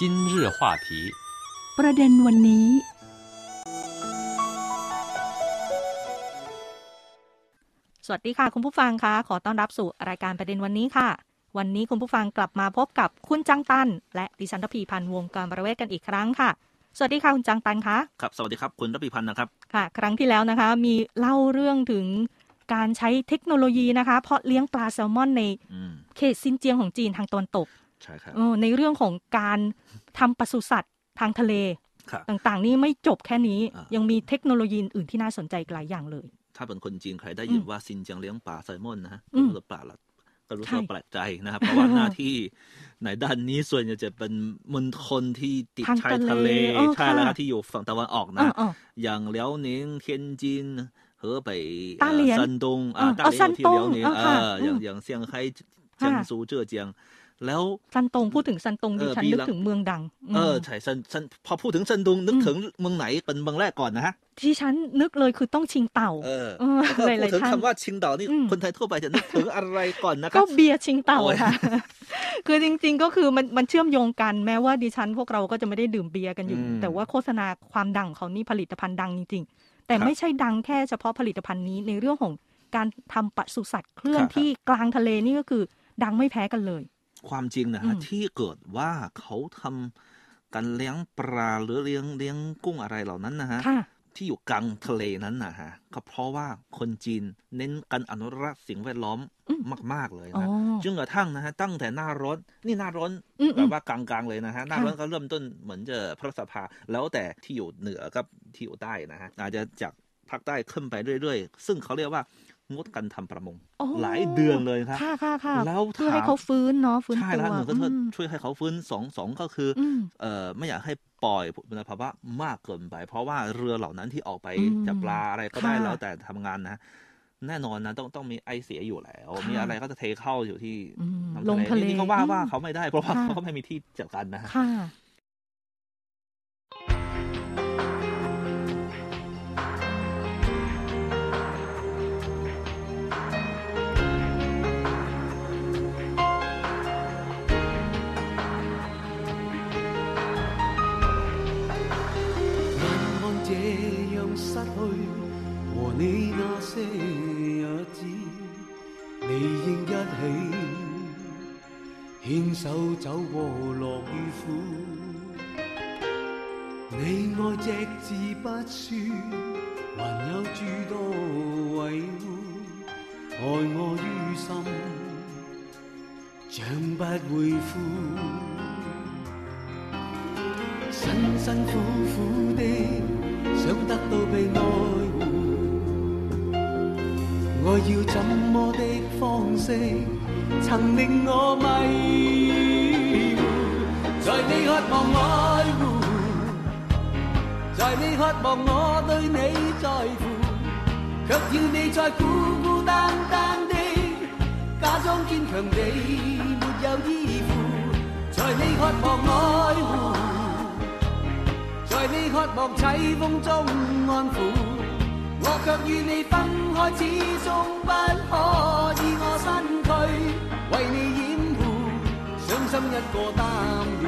今日话题ประเด็นวันนี้ สวัสดีค่ะ คุณผู้ฟังคะขอต้อนรับสู่รายการประเด็นวันนี้ค่ะ วันนี้คุณผู้ฟังกลับมาพบกับคุณจังตัน และดิฉันทพีพันธ์วงการประเวศกันอีกครั้งค่ะ สวัสดีค่ะคุณจังตันคะครับสวัสดีครับคุณรพีพันธ์นะครับค่ะ ครั้งที่แล้วนะคะ มีเล่าเรื่องถึงการใช้เทคโนโลยีนะคะ เพาะเลี้ยงปลาแซลมอนในเขตซินเจียงของจีนทางตอนตก ใช่ครับเออในเรื่องของการทำปศุสัตว์ทางทะเลครับต่างๆ นี่ไม่จบแค่นี้อ่ายัยังมีเทคโนโลยีอื่นที่น่าสนใจอีกหลายอย่างเลย ถ้าเป็นคนจีนใครได้ยินว่าซินเจียงเลี้ยงปลาแซลมอนนะฮะอืก็มรู้สึกแปลกละก็รู้สึกใช่แปลกใจนะครับ เพราะว่าหน้าที่ในด้านนี้ส่วนใหญ่จะเป็นมณฑลที่ติดทางชายทะเลทะเลเออใช่แล้วคค่ะรับที่อยู่ฝั่งตะวันออกเอนะอเอออย่างเหลียวหนิงเทียนจินเหอไป大连ซันดงอ่าเออต้าเอาเหลีซัยวนที่ตงเหลียวหนิงเออเอค่ะออย่างอืมอย่างเซี่ยงไฮ้ค่ะเจี ยงซูเจ้อเจียงแล้วซันตงพูดถึงซันตงเอดิอฉันปีนึกละถึงเมืองดังมเออใช่ซันซันพอพูดถึงซันดงนึกอืมถึงเมืองไหนเป็นเมืองแรกก่อนนะฮะที่ฉันนึกเลยคือต้องชิงเต่า เออเออแล้วก็หลายๆพูดถึงท่านคำว่าชิงเต่านี่อืมคนไทยทั่วไปจะนึกถึงอะไรก่อนนะครัก็บเบียร์ชิงเต่าโอ้ยค่ะ คือจริง ๆ ก็คือมันมันเชื่อมโยงกันแม้ว่าดิฉัน พวกเราก็จะไม่ได้ดื่มเบียร์กันอยู่อืมแต่ว่าโฆษณาความดังของเขานี่ผลิตภัณฑ์ดังจริง ๆ แต่ครับไม่ใช่ดังแค่เฉพาะผลิตภัณฑ์นี้ในเรื่องของการทำปศุสัตว์เคลื่อนครับที่กลางทะเลนี่ก็คือดังไม่แพ้กันเลย ความจริงนะอืฮะมที่เกิดว่าเขาทำการเลี้ยงปลาหรือเลี้ยงเลี้ยงกุ้งอะไรเหล่านั้นนะฮะค่ะที่อยู่กลางทะเลนั้นนะฮะก็เพราะว่าคนจีนเน้นการอนุรักษ์สิ่งแวดล้อมอืมมาก ๆ เลยอ๋อนะจนกระทั่งนะฮะตั้งแต่หน้าร้อนนี่หน้าร้อนอืมแบบว่ากลางๆเลยนะฮะหน้าค่ะร้อนก็เริ่มต้นเหมือนจะพระสภา แล้วแต่ที่อยู่เหนือกับที่อยู่ใต้นะฮะอาจจะจากภาคใต้ขึ้นไปเรื่อย ๆ ซึ่งเขาเรียกว่า งดการทำประมงอ๋อหลายเดือนเลยครับ ค่ะค่ะค่ะแล้วเพื่อให้ถามเขาฟื้นเนาะฟื้นใช่ตัวแล้วหนึ่งก็คืออืมช่วยให้เขาฟื้นสองสองก็คือออืมเอ่อไม่อยากให้ปล่อยมลภาวะมากเกินไป เพราะว่าเรือเหล่านั้นที่ออกไปอืมจับปลาอะไรก็ได้ค่ะแล้วแต่ทำงานนะแน่นอนนะต้องต้องมีไอเสียอยู่แล้วค่ะมีอะไรก็จะเทเข้าอยู่ที่อืมน้ำลงทะเลนี่ก็ว่าอืมว่าเขาไม่ได้เพราะว่าค่ะเขาก็ไม่มีที่จัดการนะ 些日子，你应一起牵手走过乐与苦。你爱只字不说，还有诸多維護，愛我于心，像不会负。辛辛苦苦的想得到被愛我要怎麼的方式曾令我迷糊？在你渴望愛護，在你渴望我對你在乎，卻要你再孤孤單單的假裝堅強地沒有依附，在你渴望愛護。在你渴望凄风中安撫，我却与你分开，始终不可以我身躯，为你掩护，伤心一個擔了，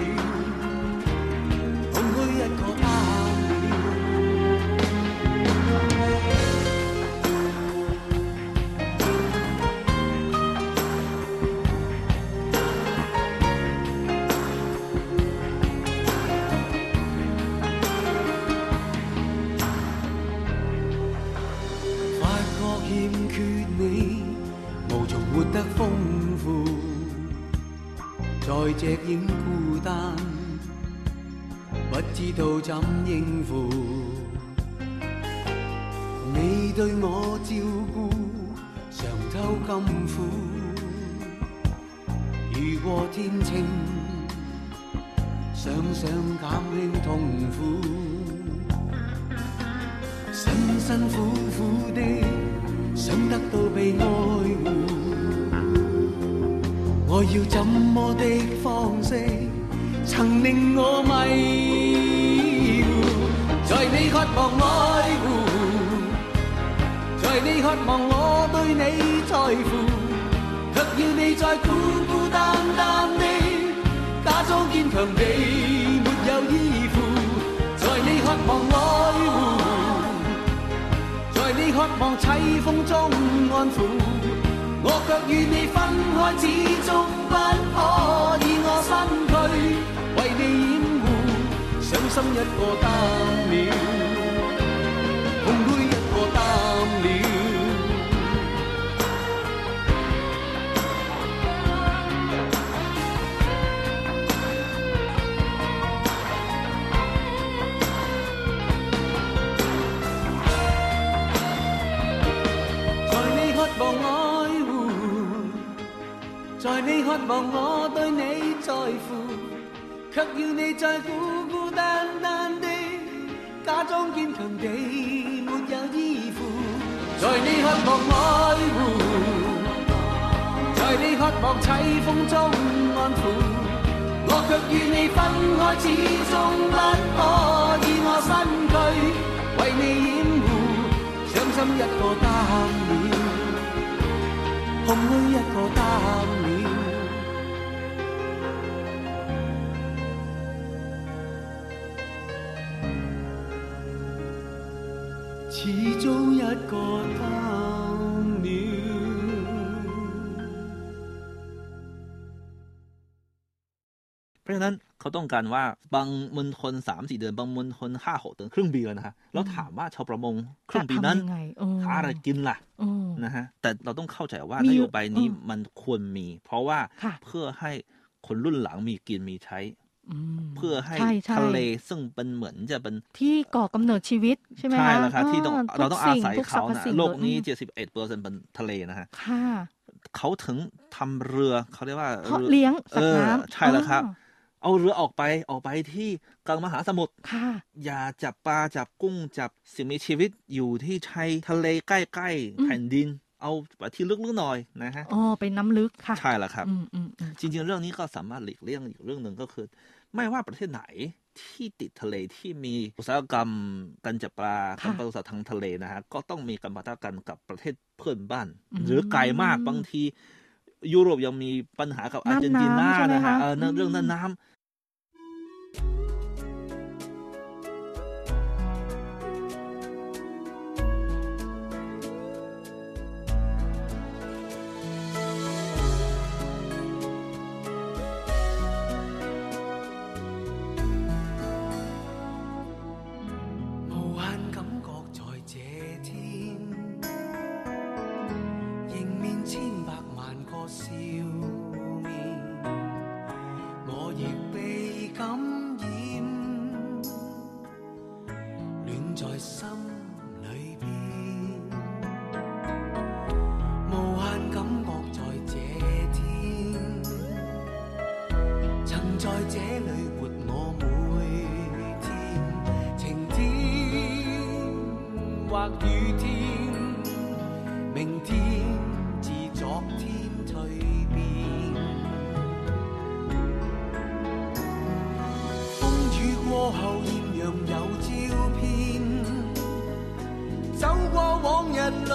辛苦苦的想得到被爱护，我要怎么的方式曾令我迷糊？在你渴望爱护，在你渴望我对你在乎，却要你再孤孤单单的假装坚强地望凄风中安抚，我却与你分开，始终不可以我身躯为你掩护，伤心一个得了，在孤孤单单的假装坚强地没有依附。在你渴望爱护，在你渴望凄风中安抚，我却与你分开，始终不可以我身躯为你掩护，伤心一個擔了，空虚一個擔了。 เขาต้องการว่าบางมณฑลสามสี่เดือน บางมณฑลห้าหกเดือนครึ่งปีเลยนะฮะแล้วถามว่าชาวประมงครึ่งปีนั้นจะทำยังไงเออหาอะไรกินล่ะเออนะฮะแต่เราต้องเข้าใจว่ามีนอยู่โยบายนี้อืมมันควรมี เพราะว่าค่ะเพื่อให้คนรุ่นหลังมีกินมีใช้มเพื่อให้ใช่ใช่ทะเลซึ่งเป็นเหมือนจะเป็นที่ก่อกำเนิดชีวิตใช่ไหมคะใช่แล้วครับที่ต้องทุกเราต้องอาศัยสิ่ทุกเขาสรรพนะสิ่งโลกนี้อืมเจ็ดสิบเอ็ดเปอร์เซ็นต์เป็นทะเลนะฮะค่ะเขาถึงทำเรือเขาเรียกว่าเพาะรือเลี้ยงสัเอตว์อน้ำใช่แล้วครับอ๋อ เอาเรือออกไปออกไปที่กลางมหาสมุทรค่ะอย่าจับปลาจับกุ้งจับสิ่งมีชีวิตอยู่ที่ชายทะเลใกล้อืมๆแผ่นดิน เอาไปที่ลึกๆหน่อยนะฮะอ๋อเป็นน้ำลึกค่ะใช่แล้วครับอืมอืมอืมจริงๆเรื่องนี้ก็สามารถหลีกเลี่ยงอีกเรื่องหนึ่งก็คือ ไม่ว่าประเทศไหนที่ติดทะเลที่มีอุตสาหกรรมการจับปลาการปศุสัตว์ทางทะเลนะฮะก็ต้องมีการปะทะกันกับประเทศเพื่อนบ้าน หรือไกลมากบางทียุโรปยังมีปัญหากับอาร์เจนตินาน้ำน้ำใช่ไหมนะฮะคะเออนั่นอืมเรื่องนั้นน้ำ 雨天，明天自昨天蜕变。風雨過後豔陽有照片，走過往日路，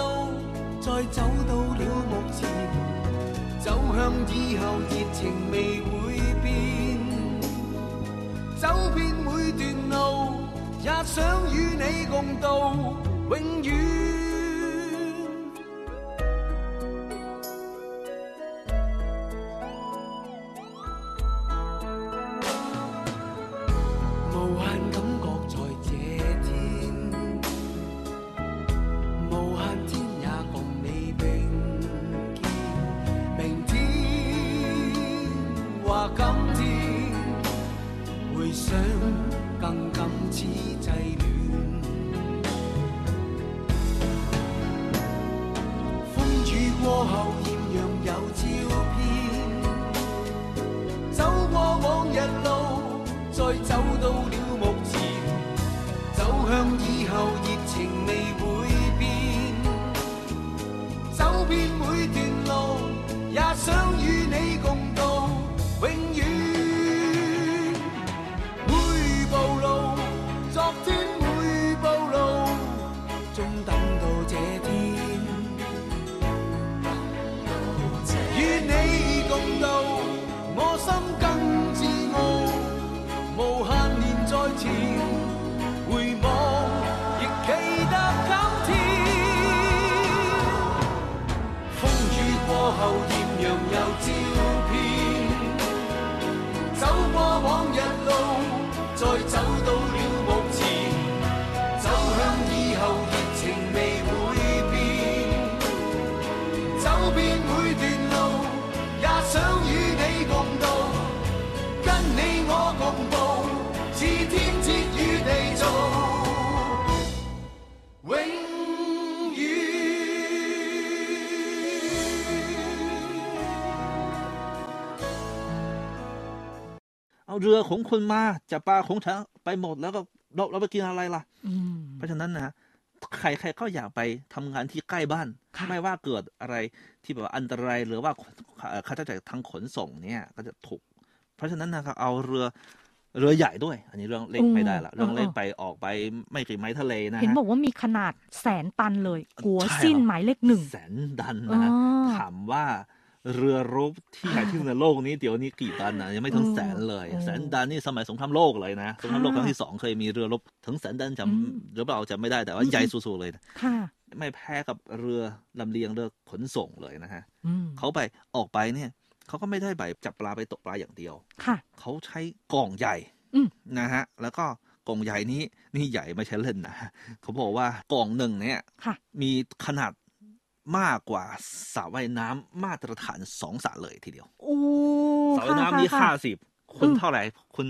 再走到了目前，走向以後熱情未會變。走遍每段路，也想與你共度永远，无限感觉在这天，无限天也共你并肩。明天或今天。回想更感此際爱情。 เอาเรือของคุณมาจับปลาของฉันไปหมดแล้วก็เราเราไปกินอะไรล่ะอืมเพราะฉะนั้นนะใครใครก็อยากไปทำงานที่ใกล้บ้านค่ะไม่ว่าเกิดอะไรที่แบบว่าอันตรายหรือว่าเอ่อค่าใช้จ่ายทางขนส่งเนี่ย ก็จะถูก เพราะฉะนั้นนะครับเอาเรือเรือใหญ่ด้วย อันนี้เรื่องเล็กไม่ได้ละเรื่องเล็กไปออกไปไม่กี่ไม้ทะเลนะเห็นฮะบอกว่ามีขนาดแสนตันเลยกัวใช่สิ้นเหรอหมายเลขหนึ่งแสนดันอ๋นะฮะอถามว่า เรือรบที่ใหญ่ที่สุดในโลกนี้เดี๋ยวนี้กี่ตันนะยังไม่ถึงแสนเลยอืมแสนดันนี่สมัยสงครามโลกเลยนะสงครามโลกครั้งที่สองเคยมีเรือรบถึงแสนดันจอืมำหรือเปล่าจำไม่ได้แต่ว่าอืมใหญ่สุดๆเลยนะค่ะไม่แพ้กับเรือลำเลียงเรือขนส่งเลยนะฮะอืมเขาไปออกไปเนี่ยเขาก็ไม่ได้ไปจับปลาไปตกปลาอย่างเดียวค่ะเขาใช้กล่องใหญ่อืมนะฮะ แล้วก็กล่องใหญ่นี้นี่ใหญ่ไม่ใช่เล่นนะเขาบอกว่ากล่องหนึ่งเนี่ยค่ะมีขนาด มากกว่าสระว่ายน้ำมาตรฐานสองสระเลยทีเดียวโอ้สระว่ายน้ำนี่ค่ะห้าค่ะสิบคุณอืมเท่าไหร่คุณ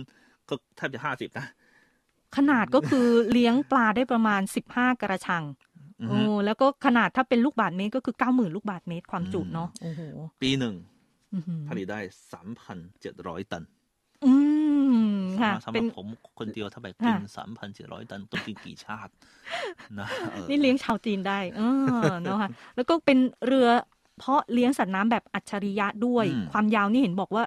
ก็แทบจะห้าสิบนะขนาดก็คือเลี้ยงปลาได้ประมาณ15กระชังอือโอ้ฮึแล้วก็ขนาดถ้าเป็นลูกบาทเมตรก็คือ90,000ลูกบาทเมตรความจุอืมเนาะโอ้โหปีหนึ่งอื้อหือผลิตได้สามพันเจ็ดร้อยตัน อืมค่ะ สำหเป็รันบผมคนเดียวถ้าไปกินค่ะสามพันเจ็ดร้อยตันต้องกินกี่ชาตินะออนี่เลี้ยงชาวจีนได้เออเนาะค่ะแล้วก็เป็นเรือเพาะเลี้ยงสัตว์น้ำแบบอัจฉริยะด้วย ความยาวนี่เห็นบอกว่า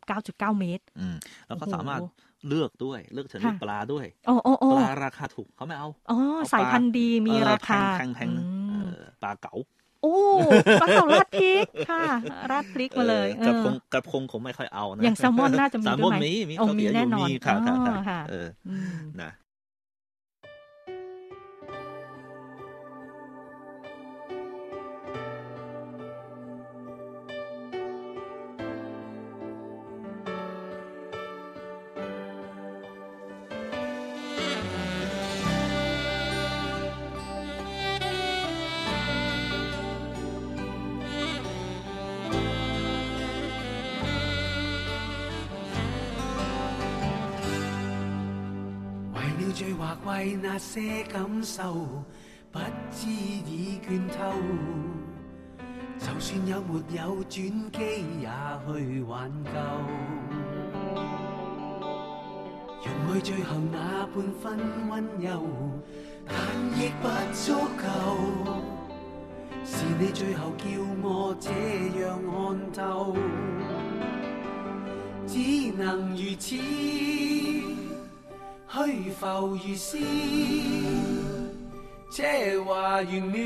249.9 เมตรอืมแล้วก็โอ้โหสามารถเลือกด้วยเลือกชนิดค่ะปลาด้วยโอ้โอ้โอ้ปลาราคาถูกเขาไม่เอาอ๋อเอาปลาสายพันธุ์ดีมีเออราคาแพงๆแพงๆนะอืมเออปลาเก๋า โอ้ปลาเก๋าราดพริกค่ะราดพริกมาเลยออกระพงเออกระพงผมไม่ค่อยเอานะอย่างแซลมอนน่าจะมีแซลด้มวอยนไหมมีมีโอ้ข้าวมีเตี๋ยวแน่อยู่นอนมีค่ะค่ะอ๋อค่ะค่ะเอออืมนะ 為那些感受，不知已倦透。就算有没有轉機，也去挽救。容許最後那半分溫柔，但亦不足夠。是你最後叫我這樣看透，只能如此。虛浮如斯，這話完了，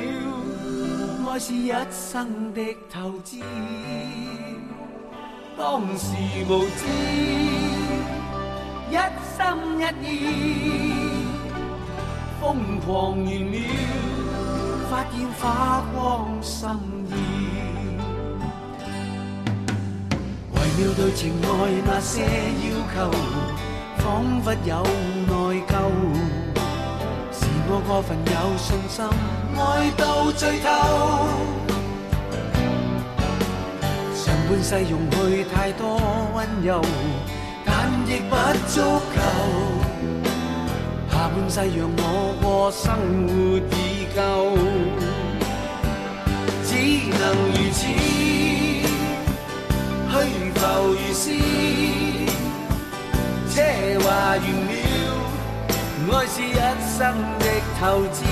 愛是一生的投資。當時無知，一心一意，瘋狂完了，發現花光心意。為了對情愛那些要求，仿佛有內疚。是我過分有信心，愛到最後。上半世用去太多溫柔，但亦不足夠。下半世讓我過生活已夠，只能如此。虛浮如斯，这话完了，爱是一生的投资。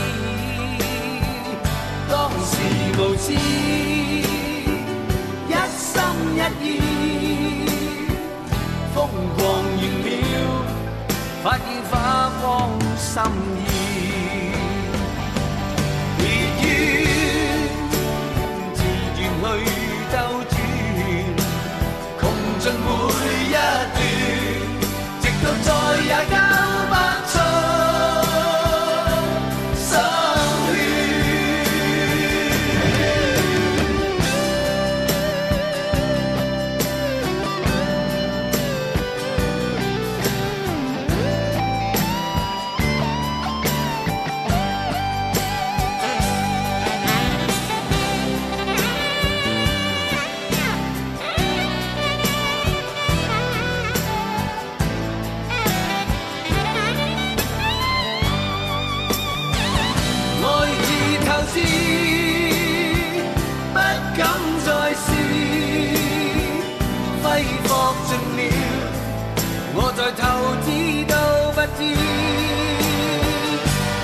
当时无知，一心一意，疯狂完了，发现花光心意。Yeah.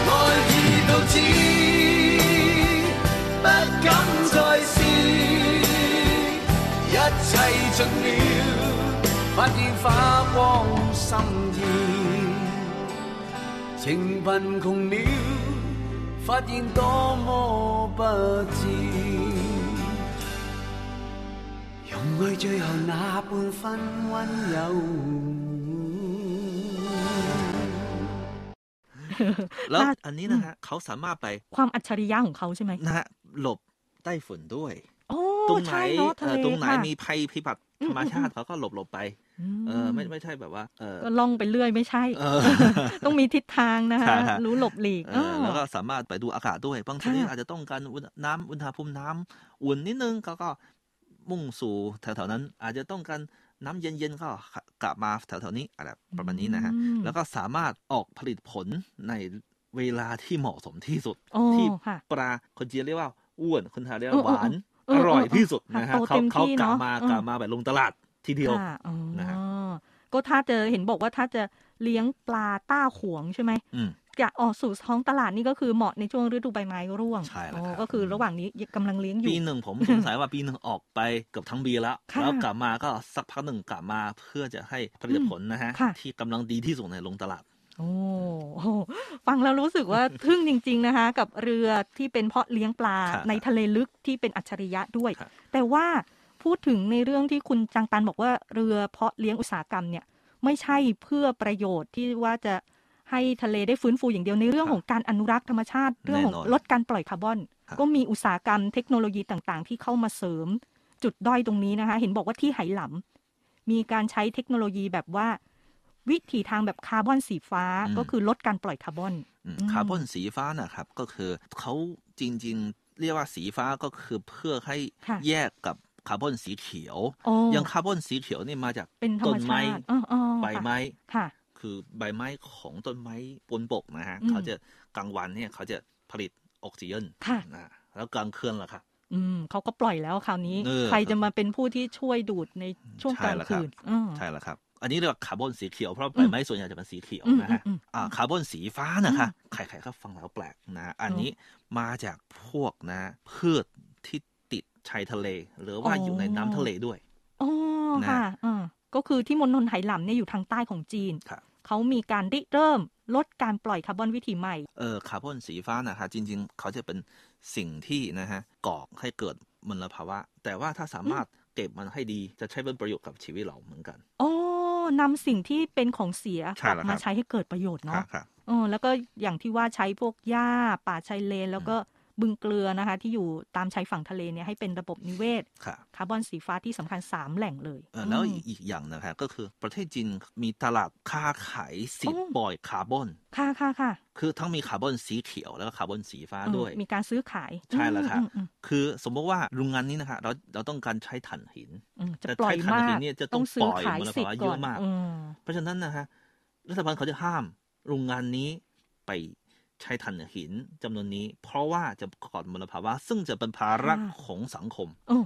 愛已到此，不敢再試，一切盡了，發現花光心意，情貧窮了，發現多麼不智。用愛最後那半分溫柔。 แล้วน่าอันนี้นะฮะเขาสามารถไปความอัจฉริยะของเขาใช่ไหมนะฮะหลบใต้ฝุ่นด้วยโอ้ตรงไหนใช่เนาะทะเอ่เลอตรงไหนค่ะมีภัยพิบัติธรรมชาติเขาก็หลบหลบไปมเออไม่ไม่ใช่แบบว่าเออก็ล่องไปเรื่อยไม่ใช่เออต้องมีทิศทางนะคะใช่ฮะรู้หลบหลีกเออแล้วก็สามารถไปดูอากาศด้วยบางชนิดค่ะอาจจะต้องการอุณน้ำอุณหภูมิน้ำอุ่นนิดนึงเขาก็มุ่งสู่แถวๆนั้น อาจจะต้องการ น้ำเย็นๆก็กลับมาแถวๆนี้อะไรประมาณนี้นะฮะอืมแล้วก็สามารถออกผลิตผลในเวลาที่เหมาะสมที่สุดโอ้ที่ค่ะปลาคนจีนเรียกว่าอ้วนคนไทยเรียกเออว่าเออหวานเอออเออร่อยเออที่สุดนะฮะโตเขาเต็มเขาที่กลับเนอะมาเออกลับมาแบบลงตลาดทีเดียวค่ะอ๋อนะฮะก็ถ้าจะเห็นบอกว่าถ้าจะเลี้ยงปลาต้าขวงใช่ไหม อืมจะออกสู่ท้องตลาดนี่ก็คือเหมาะในช่วงฤดูใบไม้ร่วงใช่แล้วอ๋อครับก็คือระหว่างนี้กำลังเลี้ยงอยู่ ปีหนึ่งผมสงสัยว่าปีหนึ่งออกไปเกือบทั้งปีแล้วค่ะแล้วกลับมาก็สักพักหนึ่งกลับมาเพื่อจะให้ผลิตผลนะฮะค่ะที่กำลังดีที่สุดในลงตลาดโอ้โหฟังแล้วรู้สึกว่าทึ่งจริง ๆนะคะ กับเรือที่เป็นเพาะเลี้ยงปลาครับในทะเลลึกที่เป็นอัจฉริยะด้วยครับแต่ว่าพูดถึงในเรื่องที่คุณจังตันบอกว่าเรือเพาะเลี้ยงอุตสาหกรรมเนี่ย ไม่ใช่เพื่อประโยชน์ที่ว่าจะ ให้ทะเลได้ฟื้นฟูอย่างเดียวในเรื่องของการอนุรักษ์ธรรมชาติ เรื่องของแน่นอนลดการปล่อยคาร์บอนครับก็มีอุตสาหกรรมเทคโนโลยีต่างๆ ที่เข้ามาเสริม จุดด้อยตรงนี้นะคะ เห็นบอกว่าที่ไหหลำมีการใช้เทคโนโลยีแบบว่า วิถีทางแบบคาร์บอนสีฟ้าอืมก็คือลดการปล่อยคาร์บอนอืมอืมคาร์บอนสีฟ้านะครับก็คือเขาจริงๆ เรียกว่าสีฟ้าก็คือเพื่อให้ค่ะแยกกับคาร์บอนสีเขียวโอ้อย่างคาร์บอนสีเขียวนี่มาจากเป็นธรรมชาติต้นไม้อ๋ออ๋อใบไม้ ค่ะคือใบไม้ของต้นไม้บนบกนะฮะอืมเขาจะกลางวันเนี่ยเขาจะผลิตออกซิเจนค่ะนะแล้วกลางคืนล่ะครับอืมเขาก็ปล่อยแล้วคราวนี้เออใครจะมาเป็นผู้ที่ช่วยดูดในช่วงกลางใช่แล้วครับคืนอืมใช่แล้วครับ อันนี้เรียกว่าคาร์บอนสีเขียวเพราะอืใบมไม้ส่วนใหญ่จะเป็นสีเขียวอืมนะฮะอืมอืมอ่าคาร์บอนสีฟ้านะคะใครๆก็ฟังแล้วแปลกนะอันนี้มาจากพวกนะพืชที่ติดชายทะเล หรือว่าอ๋อออยู่ในน้ำทะเลด้วยอ๋อนะค่ะอ่าก็คือที่มณฑลไหหลำเนี่ยอยู่ทางใต้ของจีนครับ เขามีการริเริ่มลดการปล่อยคาร์บอนวิถีใหม่ เออคาร์บอนสีฟ้านะฮะจริง ๆ เขาจะเป็นสิ่งที่นะฮะก่อให้เกิดมลภาวะ แต่ว่าถ้าสามารถเก็บมันให้ดีจะใช้เป็นประโยชน์กับชีวิตเราเหมือนกัน โอ้นำสิ่งที่เป็นของเสียใช่กลับแล้วครัมาบใช้ให้เกิดประโยชน์ครัเนาะบครับเออแล้วก็อย่างที่ว่าใช้พวกหญ้าป่าชายเลนแล้วก็ บึงเกลือนะคะ ที่อยู่ตามชายฝั่งทะเลเนี่ยให้เป็นระบบนิเวศครับคาร์บอนสีฟ้าที่สำคัญสามแหล่งเลยเออแล้วอืมอีกอย่างนะครับก็คือประเทศจีนมีตลาดค้าขายสิทธิ์โอ้ปล่อยคาร์บอนค่ะค่ะค่ะคือทั้งมีคาร์บอนสีเขียวแล้วก็คาร์บอนสีฟ้าเออด้วย มีการซื้อขายใช่แล้วครับอืมอืมคือสมมติว่าโรงงานนี้นะฮะเราเราต้องการใช้ถ่านหินอืมจะแต่ปล่อยใช้ถ่านมาหิกนเนี่ยจะต้ต้อองงซื้อปล่อยขายมลสิทภาวะธิ์เยก่ออะนมากอืมเพราะฉะนั้นนะฮะรัฐบาลเขาจะห้ามโรงงานนี้ไป ใช้ถ่านหินจำนวนนี้ เพราะว่าจะก่อมลภาวะ ซึ่งจะเป็นภาระค่ะของสังคมโอ้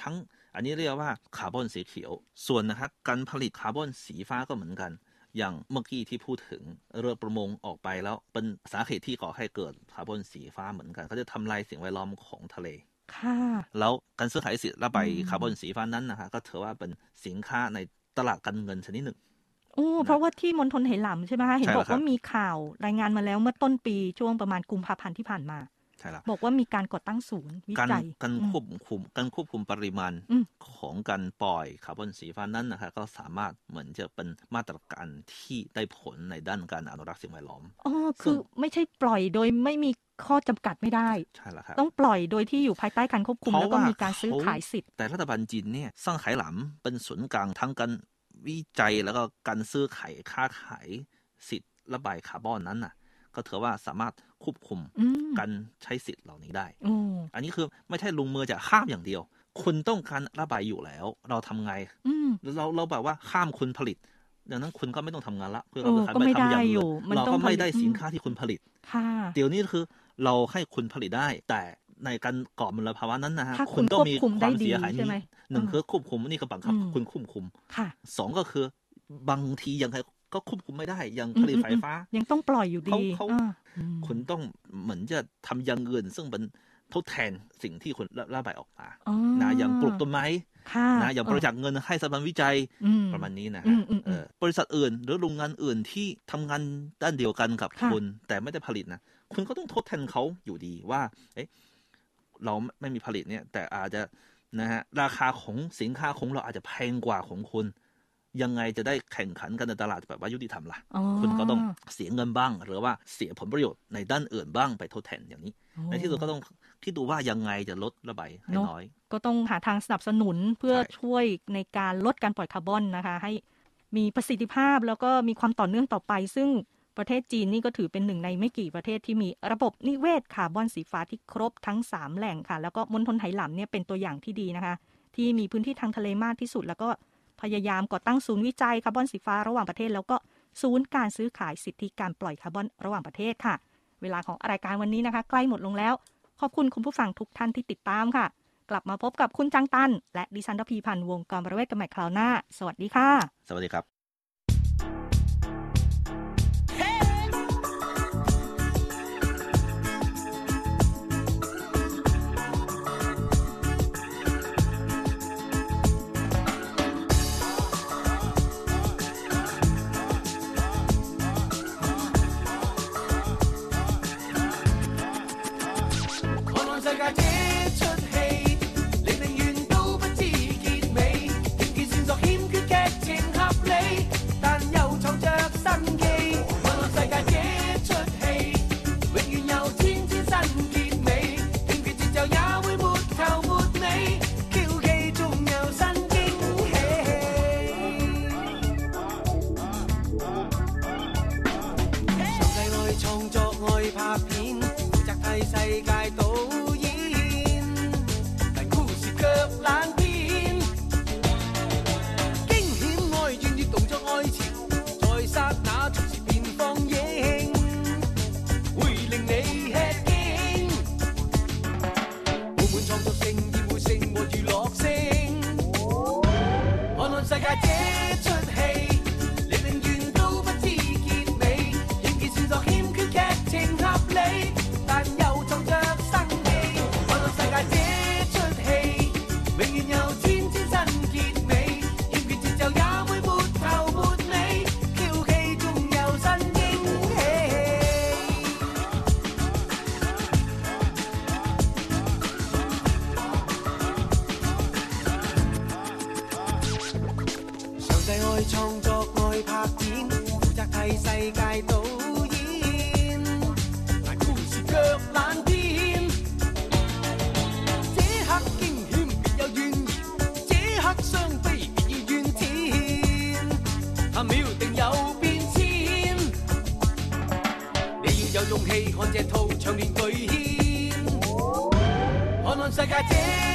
ทั้งอันนี้เรียกว่าคาร์บอนสีเขียว ส่วนนะครับการผลิตคาร์บอนสีฟ้าก็เหมือนกัน อย่างเมื่อกี้ที่พูดถึงเรือประมงออกไปแล้วเป็นสาเหตุที่ก่อให้เกิดคาร์บอนสีฟ้าเหมือนกันเขาจะทำลายสิ่งแวดล้อมของทะเลค่ะแล้วการซื้อขายสิทธิ์ระบายอืมคาร์บอนสีฟ้านั้นนะฮะก็ถือว่าเป็นสินค้าในตลาดการเงินชนิดหนึ่ง โอ้ เพราะว่าที่มณฑลไหหลำใช่ไหมคะ เห็นบอกใช่แล้วครับว่ามีข่าวรายงานมาแล้วเมื่อต้นปีช่วงประมาณกุมภาพันธ์ที่ผ่านมา ใช่แล้ว บอกว่ามีการก่อตั้งศูนย์วิการจัย การอืม ควบคุมการควบคุมปริมาณอืม ของการปล่อยคาร์บอนสีฟ้านั้นนะครับก็สามารถเหมือนจะเป็นมาตรการที่ได้ผลในด้านการอนุรักษ์สิ่งแวดล้อม อ๋อ คือไม่ใช่ปล่อยโดยไม่มีข้อจำกัดไม่ได้ ใช่แล้วครับ ต้องปล่อยโดยที่อยู่ภายใต้การควบคุม เพราะแล้วก็ว่ามีการซื้อเขาขายสิทธิ์ แต่รัฐบาลจีนเนี่ยสร้างไหหลำเป็นศูนย์กลางทั้งการ วิจัยแล้วก็การซื้อขายค้าขายสิทธิ์ระบายคาร์บอนนั้นน่ะ ก็ถือว่าสามารถควบคุมอืมการใช้สิทธิ์เหล่านี้ได้โอ้อันนี้คือไม่ใช่ลงมือจะห้ามอย่างเดียว คุณต้องการระบายอยู่แล้ว เราทำไงอืมเราเราแบบว่าห้ามคุณผลิตดังนั้นคุณก็ไม่ต้องทำงานละเพื่อเออเราก็ไม่ได้ทำอย่างอยู่อื่นมันเราต้อก็งไม่ผลิตได้อืมสินค้าที่คุณผลิตค่ะเดี๋ยวนี้คือเราให้คุณผลิตได้ แต่ ในการก่อมลภาวะนั้นนะฮะถ้าคุณต้องมีควบคุมคได้วามดีเสียหายใช่นี้ไหมหนึ่งอืมคือควบคุมนี่ก็บังคับอืมคุณควบคุมค่ะสองก็คือบางทียังไงก็ควบคุมไม่ได้ อย่างผลิตไฟฟ้า ยังต้องปล่อยอยู่ดีเขาอ่อืมคุณต้องเหมือนจะทำอย่างอื่นซึ่งเป็นทดแทนสิ่งที่คุณระบายออกมาอ๋อนะอย่างปลูกต้นไม้ค่ะนะอย่างบริจาคเงินให้สถาบันวิจัยอืมประมาณนี้นะอืฮะมอืมอืมเออบริษัทอื่น หรือโรงงานอื่นที่ทำงานด้านเดียวกันกับค่ะคุณ แต่ไม่ได้ผลิตนะคุณก็ต้องทดแทนเขาอยู่ดีว่า เอ๊ะ เราไม่มีผลิตเนี่ย แต่อาจจะนะฮะราคาของสินค้าของเราอาจจะแพงกว่าของคุณ ยังไงจะได้แข่งขันกันในตลาดแบบว่ายุติธรรมล่ะอ๋อคุณก็ต้องเสียเงินบ้าง หรือว่าเสียผลประโยชน์ในด้านอื่นบ้างไปทดแทนอย่างนี้โอ้ในที่สุดก็ต้องคิดดูว่ายังไงจะลดระบายให้เนอะน้อย ก็ต้องหาทางสนับสนุนเพื่อใช่ช่วยในการลดการปล่อยคาร์บอนนะคะ ให้มีประสิทธิภาพแล้วก็มีความต่อเนื่องต่อไป ซึ่ง ประเทศจีนนี่ก็ถือเป็นหนึ่งในไม่กี่ประเทศที่มีระบบนิเวศคาร์บอนสีฟ้าที่ครบทั้ง 3 แหล่งค่ะ แล้วก็มณฑลไหหลำเนี่ยเป็นตัวอย่างที่ดีนะคะ ที่มีพื้นที่ทางทะเลมากที่สุด แล้วก็พยายามก่อตั้งศูนย์วิจัยคาร์บอนสีฟ้าระหว่างประเทศ แล้วก็ศูนย์การซื้อขายสิทธิการปล่อยคาร์บอนระหว่างประเทศค่ะ เวลาของรายการวันนี้นะคะ ใกล้หมดลงแล้ว ขอบคุณคุณผู้ฟังทุกท่านที่ติดตามค่ะ กลับมาพบกับคุณจังตัน และดิฉันทพีพันธ์วงกรประเวศกันใหม่คราวหน้า สวัสดีค่ะ สวัสดีครับ 有勇气看这套長年巨献，看看世界这